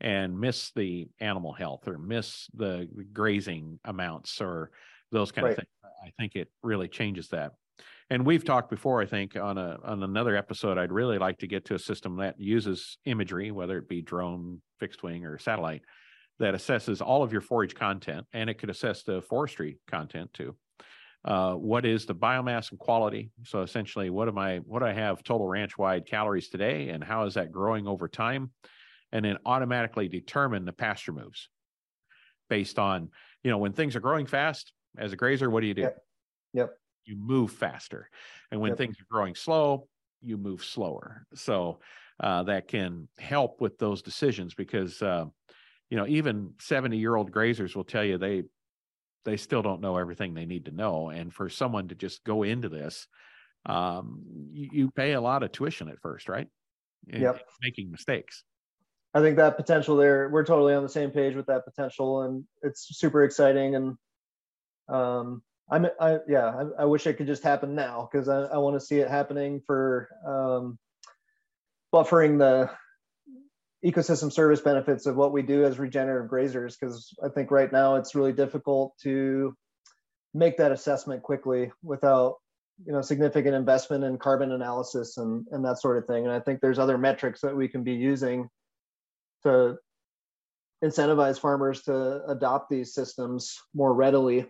and miss the animal health or miss the grazing amounts or those kind right. of things. I think it really changes that. And we've talked before, I think, on a on another episode. I'd really like to get to a system that uses imagery, whether it be drone, fixed wing, or satellite, that assesses all of your forage content, and it could assess the forestry content too. Uh, what is the biomass and quality? So essentially, what am I? What do I have total ranch wide calories today, and how is that growing over time? And then automatically determine the pasture moves based on you know when things are growing fast. As a grazer, what do you do?
Yep. yep.
You move faster, and when yep. things are growing slow, you move slower. So uh, that can help with those decisions because uh, you know even 70 year old grazers will tell you they they still don't know everything they need to know and for someone to just go into this um, you, you, pay a lot of tuition at first right
yep.
making mistakes
i think that potential there we're totally on the same page with that potential and it's super exciting and um, i'm i yeah I, I, wish it could just happen now because i, I want to see it happening for um, buffering the ecosystem service benefits of what we do as regenerative grazers because I think right now it's really difficult to make that assessment quickly without you know significant investment in carbon analysis and and that sort of thing and I think there's other metrics that we can be using to incentivize farmers to adopt these systems more readily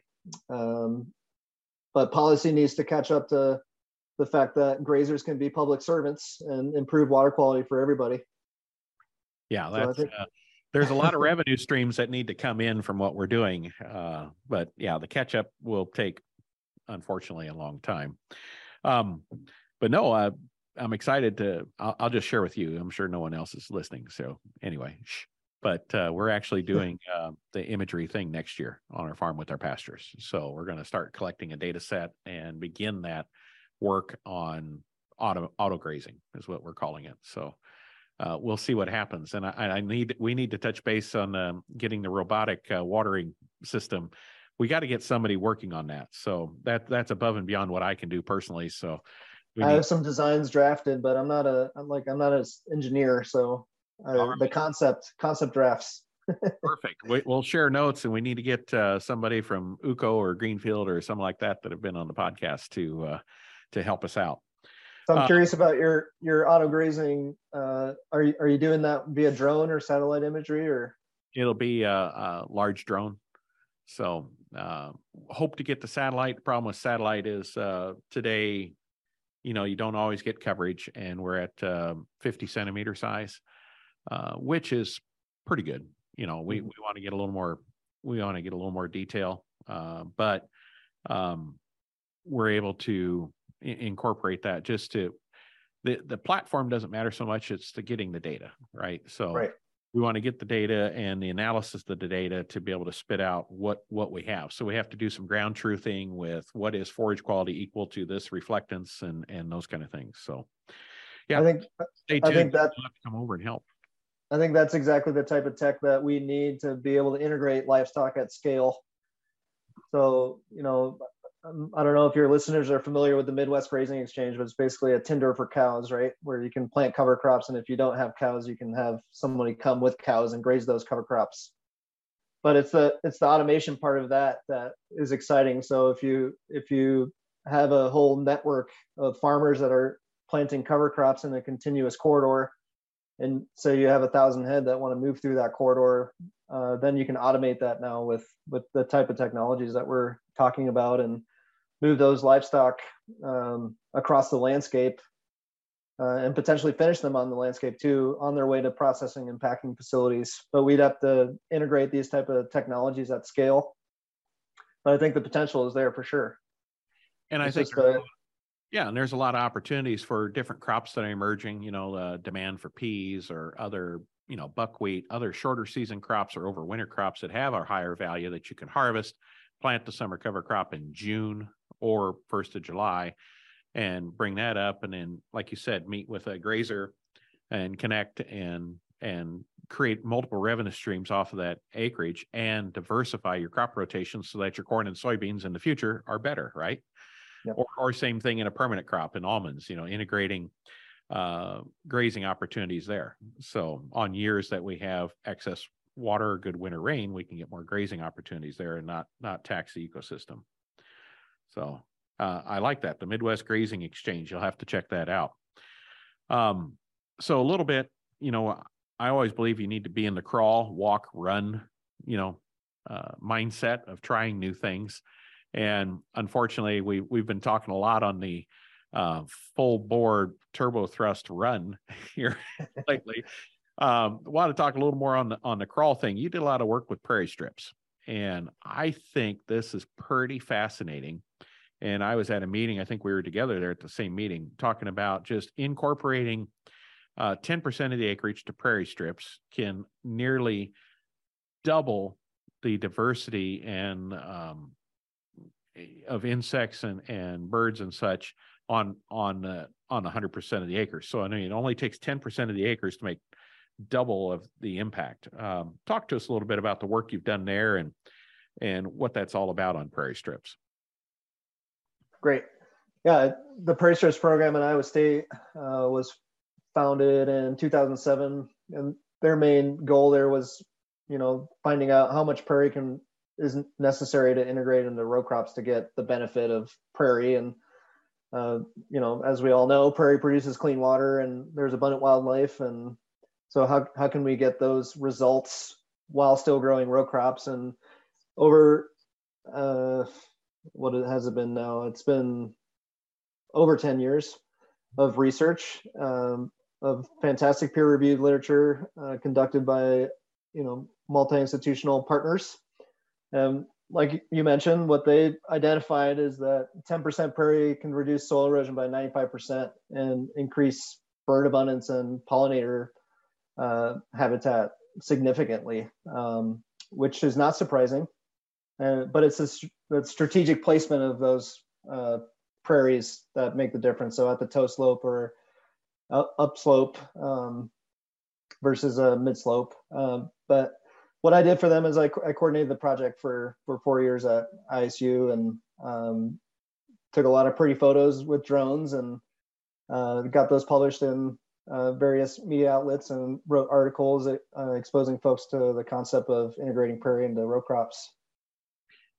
um, but policy needs to catch up to the fact that grazers can be public servants and improve water quality for everybody
yeah, that's so think... uh, there's a lot of revenue streams that need to come in from what we're doing. Uh, but yeah, the catch up will take, unfortunately, a long time. Um, but no, uh, I'm excited to. I'll, I'll, just share with you. I'm sure no one else is listening. So anyway, shh. but uh, we're actually doing uh, the imagery thing next year on our farm with our pastures. So we're going to start collecting a data set and begin that work on auto auto grazing is what we're calling it. So uh, we'll see what happens. And I, I, need we need to touch base on um, getting the robotic uh, watering system. We got to get somebody working on that. So that that's above and beyond what I can do personally. So
I have some designs drafted, but I'm not a I'm like I'm not an engineer. So uh, right. the concept concept drafts.
Perfect. We, will share notes, and we need to get uh, somebody from UCO or Greenfield or something like that that have been on the podcast to uh, to help us out.
So I'm uh, curious about your your auto grazing. Uh, are you are you doing that via drone or satellite imagery or?
It'll be a, a large drone. So uh, hope to get the satellite. The problem with satellite is uh, today, you know, you don't always get coverage, and we're at uh, 50 centimeter size, uh, which is pretty good. You know, we mm-hmm. we want to get a little more. We want to get a little more detail, but um, we're able to incorporate that just to the the platform doesn't matter so much it's the getting the data right so
right.
We want to get the data and the analysis of the data to be able to spit out what what we have. So we have to do some ground truthing with what is forage quality equal to this reflectance and and those kind of things. So yeah.
I think
stay tuned. i think that we'll come over and help.
I think that's exactly the type of tech that we need to be able to integrate livestock at scale. So you know um, I don't know if your listeners are familiar with the Midwest Grazing Exchange, but it's basically a Tinder for cows, right? Where you can plant cover crops, and if you don't have cows, you can have somebody come with cows and graze those cover crops. But it's the it's the automation part of that that is exciting. So if you if you have a whole network of farmers that are planting cover crops in a continuous corridor, and so you have a thousand head that want to move through that corridor, uh, then you can automate that now with with the type of technologies that we're talking about and move those livestock um, across the landscape uh, and potentially finish them on the landscape too on their way to processing and packing facilities. But we'd have to integrate these type of technologies at scale. But i think the potential is there for sure.
And it's i think a, yeah and there's a lot of opportunities for different crops that are emerging you know uh, demand for peas or other you know, buckwheat, other shorter season crops or overwinter crops that have a higher value that you can harvest, plant the summer cover crop in June or first of July and bring that up. And then, like you said, meet with a grazer and connect and and create multiple revenue streams off of that acreage and diversify your crop rotation so that your corn and soybeans in the future are better, right? Yep. Or, or same thing in a permanent crop in almonds, you know, integrating uh, grazing opportunities there. So on years that we have excess water or good winter rain, we can get more grazing opportunities there and not not tax the ecosystem. So uh, I like that the Midwest Grazing Exchange. You'll have to check that out. Um, so a little bit, you know, I always believe you need to be in the crawl, walk, run, you know, uh, mindset of trying new things. And unfortunately, we we've been talking a lot on the uh, full board turbo thrust run here lately. Um, I want to talk a little more on the on the crawl thing. You did a lot of work with prairie strips, and I think this is pretty fascinating. And I was at a meeting. I think we were together there at the same meeting, talking about just incorporating uh, 10% of the acreage to prairie strips can nearly double the diversity and um, of insects and, and birds and such on on uh, on 100% of the acres. So I mean, it only takes 10% of the acres to make double of the impact. Um, talk to us a little bit about the work you've done there and and what that's all about on prairie strips.
Great. Yeah, the Prairie Strips program in Iowa State uh, was founded in 2007 and their main goal there was you know finding out how much prairie can is necessary to integrate into row crops to get the benefit of prairie. And uh, you know as we all know prairie produces clean water and there's abundant wildlife. And so how, how can we get those results while still growing row crops? And over uh, what has it been now it's been over 10 years of research um, of fantastic peer-reviewed literature uh, conducted by you know multi-institutional partners. Um, like you mentioned, what they identified is that 10% prairie can reduce soil erosion by 95% and increase bird abundance and pollinator uh, habitat significantly, um, which is not surprising. But it's a, the strategic placement of those uh, prairies that make the difference. So at the toe slope or upslope um, versus a mid slope. Um, but what I did for them is I, I, coordinated the project for for four years at ISU and um, took a lot of pretty photos with drones and uh, got those published in uh, various media outlets and wrote articles uh, exposing folks to the concept of integrating prairie into row crops.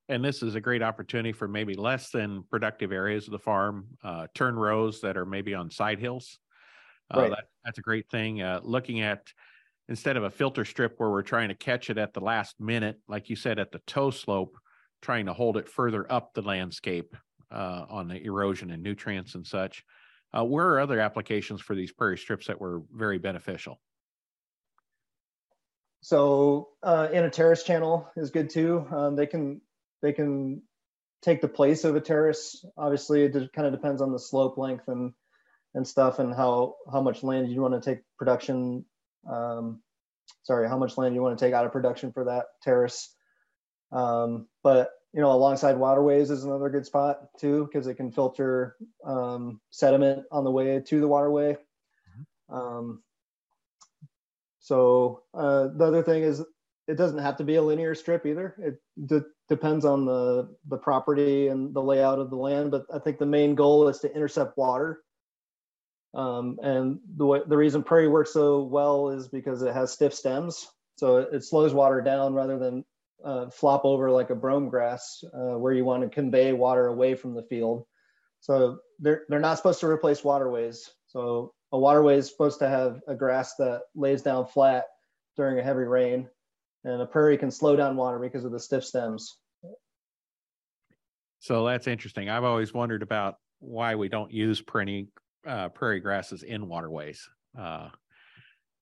And this is a great opportunity for maybe less than productive areas of the farm, uh, turn rows that are maybe on side hills uh, right. That, that's a great thing. Uh, looking at instead of a filter strip where we're trying to catch it at the last minute, like you said, at the toe slope, trying to hold it further up the landscape uh, on the erosion and nutrients and such. Uh, where are other applications for these prairie strips that were very beneficial?
So uh, in a terrace channel is good too. Um, they can they can take the place of a terrace. Obviously, it kind of depends on the slope length and and stuff and how how much land you want to take production um, sorry how much land you want to take out of production for that terrace um, but you know alongside waterways is another good spot too because it can filter um, sediment on the way to the waterway mm-hmm. um, so uh, the other thing is it doesn't have to be a linear strip either it d- depends on the the property and the layout of the land but i think the main goal is to intercept water um, and the way, the reason prairie works so well is because it has stiff stems, so it, it slows water down rather than uh, flop over like a brome grass, uh, where you want to convey water away from the field. So they're they're not supposed to replace waterways. So a waterway is supposed to have a grass that lays down flat during a heavy rain, and a prairie can slow down water because of the stiff stems.
So that's interesting. I've always wondered about why we don't use perennial uh, prairie grasses in waterways. Uh,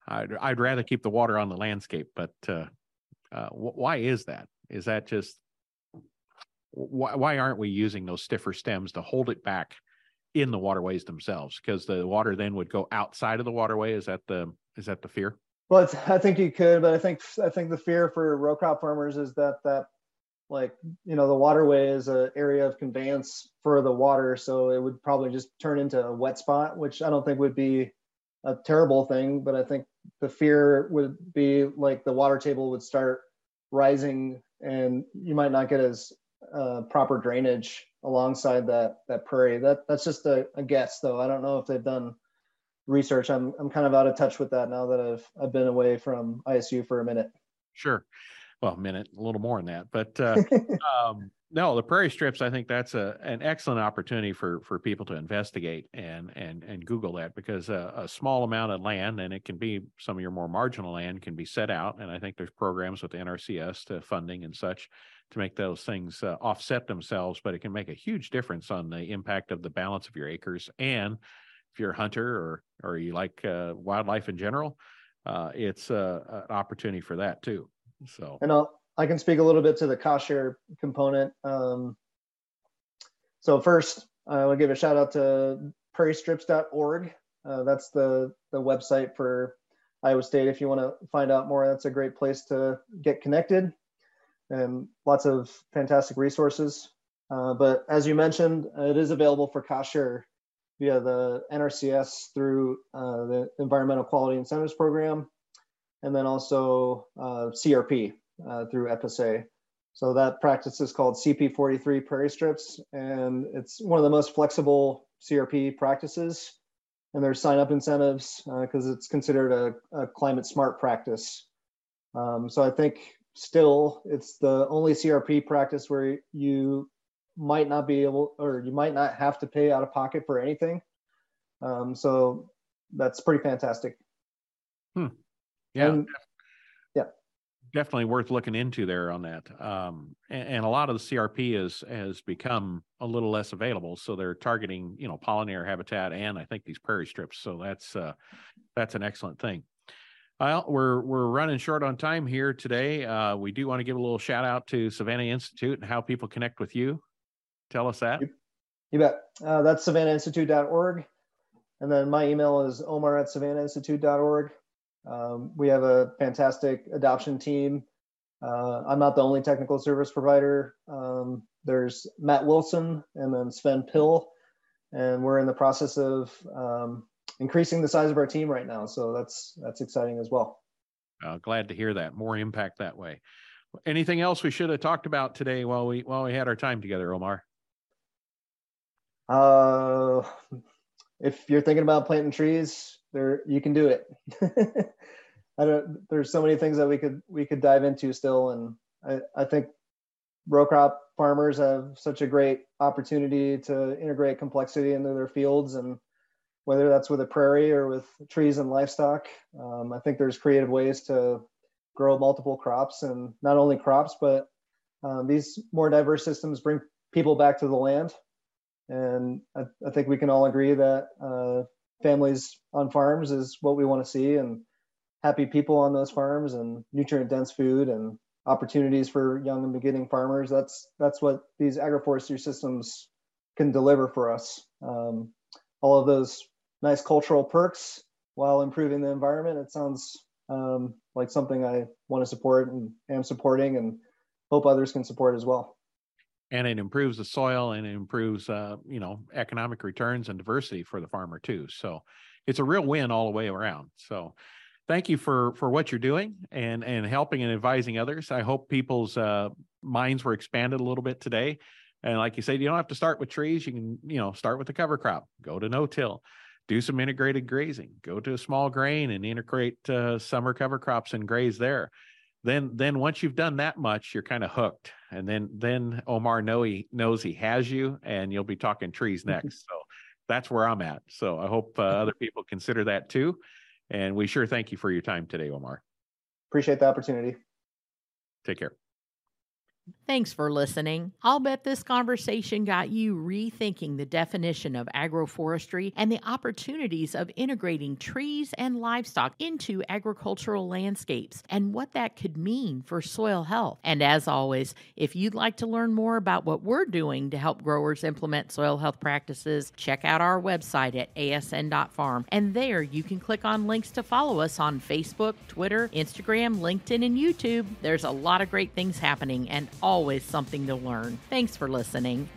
I'd, I'd rather keep the water on the landscape, but uh, uh, why is that? Is that just why, why aren't we using those stiffer stems to hold it back in the waterways themselves? Because the water then would go outside of the waterway. Is that the is that the fear?
But I think you could, but I think I think the fear for row crop farmers is that that like you know the waterway is an area of conveyance for the water, so it would probably just turn into a wet spot, which I don't think would be a terrible thing. But I think the fear would be like the water table would start rising, and you might not get as uh, proper drainage alongside that that prairie. That that's just a, a guess, though. I don't know if they've done research. I'm I'm kind of out of touch with that now that I've I've been away from ISU for a minute.
Sure, well, a minute, a little more than that, but uh, um, no, the prairie strips. I think that's a an excellent opportunity for for people to investigate and and and Google that because a, a small amount of land and it can be some of your more marginal land can be set out, and I think there's programs with the NRCS to funding and such to make those things uh, offset themselves, but it can make a huge difference on the impact of the balance of your acres and if you're a hunter or or you like uh, wildlife in general, uh, it's uh, an opportunity for that too. So,
and I'll, I can speak a little bit to the cost share component. Um, so first, I will give a shout out to prairiestrips.org. Uh, that's the the website for Iowa State. If you want to find out more, that's a great place to get connected, and lots of fantastic resources. Uh, but as you mentioned, it is available for cost share via the NRCS through uh, the Environmental Quality Incentives Program, and then also uh, CRP uh, through FSA. So that practice is called CP43 prairie strips, and it's one of the most flexible CRP practices. And there's sign up incentives because uh, it's considered a, a, climate smart practice. Um, so I think still it's the only CRP practice where you might not be able or you might not have to pay out of pocket for anything. Um, so that's pretty fantastic.
Hmm. Yeah.
And, yeah.
Definitely worth looking into there on that. Um, and, and, a lot of the CRP is has become a little less available, so they're targeting you know pollinator habitat and I think these prairie strips. So that's uh, that's an excellent thing. Well, we're we're running short on time here today. Uh, we do want to give a little shout out to Savanna Institute and how people connect with you. Tell us that.
You, bet. Uh, that's savannainstitute.org. And then my email is omar at savannainstitute.org. Um, we have a fantastic adoption team. Uh, I'm not the only technical service provider. Um, there's Matt Wilson and then Sven Pill. And we're in the process of um, increasing the size of our team right now. So that's that's exciting as well.
Uh, glad to hear that. More impact that way. Anything else we should have talked about today while we while we had our time together, Omar?
Uh, if you're thinking about planting trees, there you can do it. I don't. There's so many things that we could we could dive into still, and I I think row crop farmers have such a great opportunity to integrate complexity into their fields, and whether that's with a prairie or with trees and livestock, um, I think there's creative ways to grow multiple crops, and not only crops, but um, these more diverse systems bring people back to the land and I, I think we can all agree that uh, families on farms is what we want to see, and happy people on those farms, and nutrient dense food, and opportunities for young and beginning farmers. That's that's what these agroforestry systems can deliver for us. Um, all of those nice cultural perks while improving the environment. It sounds um, like something I want to support and am supporting, and hope others can support as well
and it improves the soil and it improves uh, you know economic returns and diversity for the farmer too so it's a real win all the way around so thank you for for what you're doing and and helping and advising others. I hope people's uh, minds were expanded a little bit today and like you said you don't have to start with trees you can you know start with the cover crop go to no-till do some integrated grazing go to a small grain and integrate uh, summer cover crops and graze there. Then then once you've done that much you're kind of hooked and then then omar know he knows he has you and you'll be talking trees next. So that's where i'm at. So i hope uh, other people consider that too. And we sure thank you for your time today omar.
Appreciate the opportunity.
Take care
Thanks for listening. I'll bet this conversation got you rethinking the definition of agroforestry and the opportunities of integrating trees and livestock into agricultural landscapes and what that could mean for soil health. And as always, if you'd like to learn more about what we're doing to help growers implement soil health practices, check out our website at asn.farm. And there you can click on links to follow us on Facebook, Twitter, Instagram, LinkedIn, and YouTube. There's a lot of great things happening and always something to learn. Thanks for listening.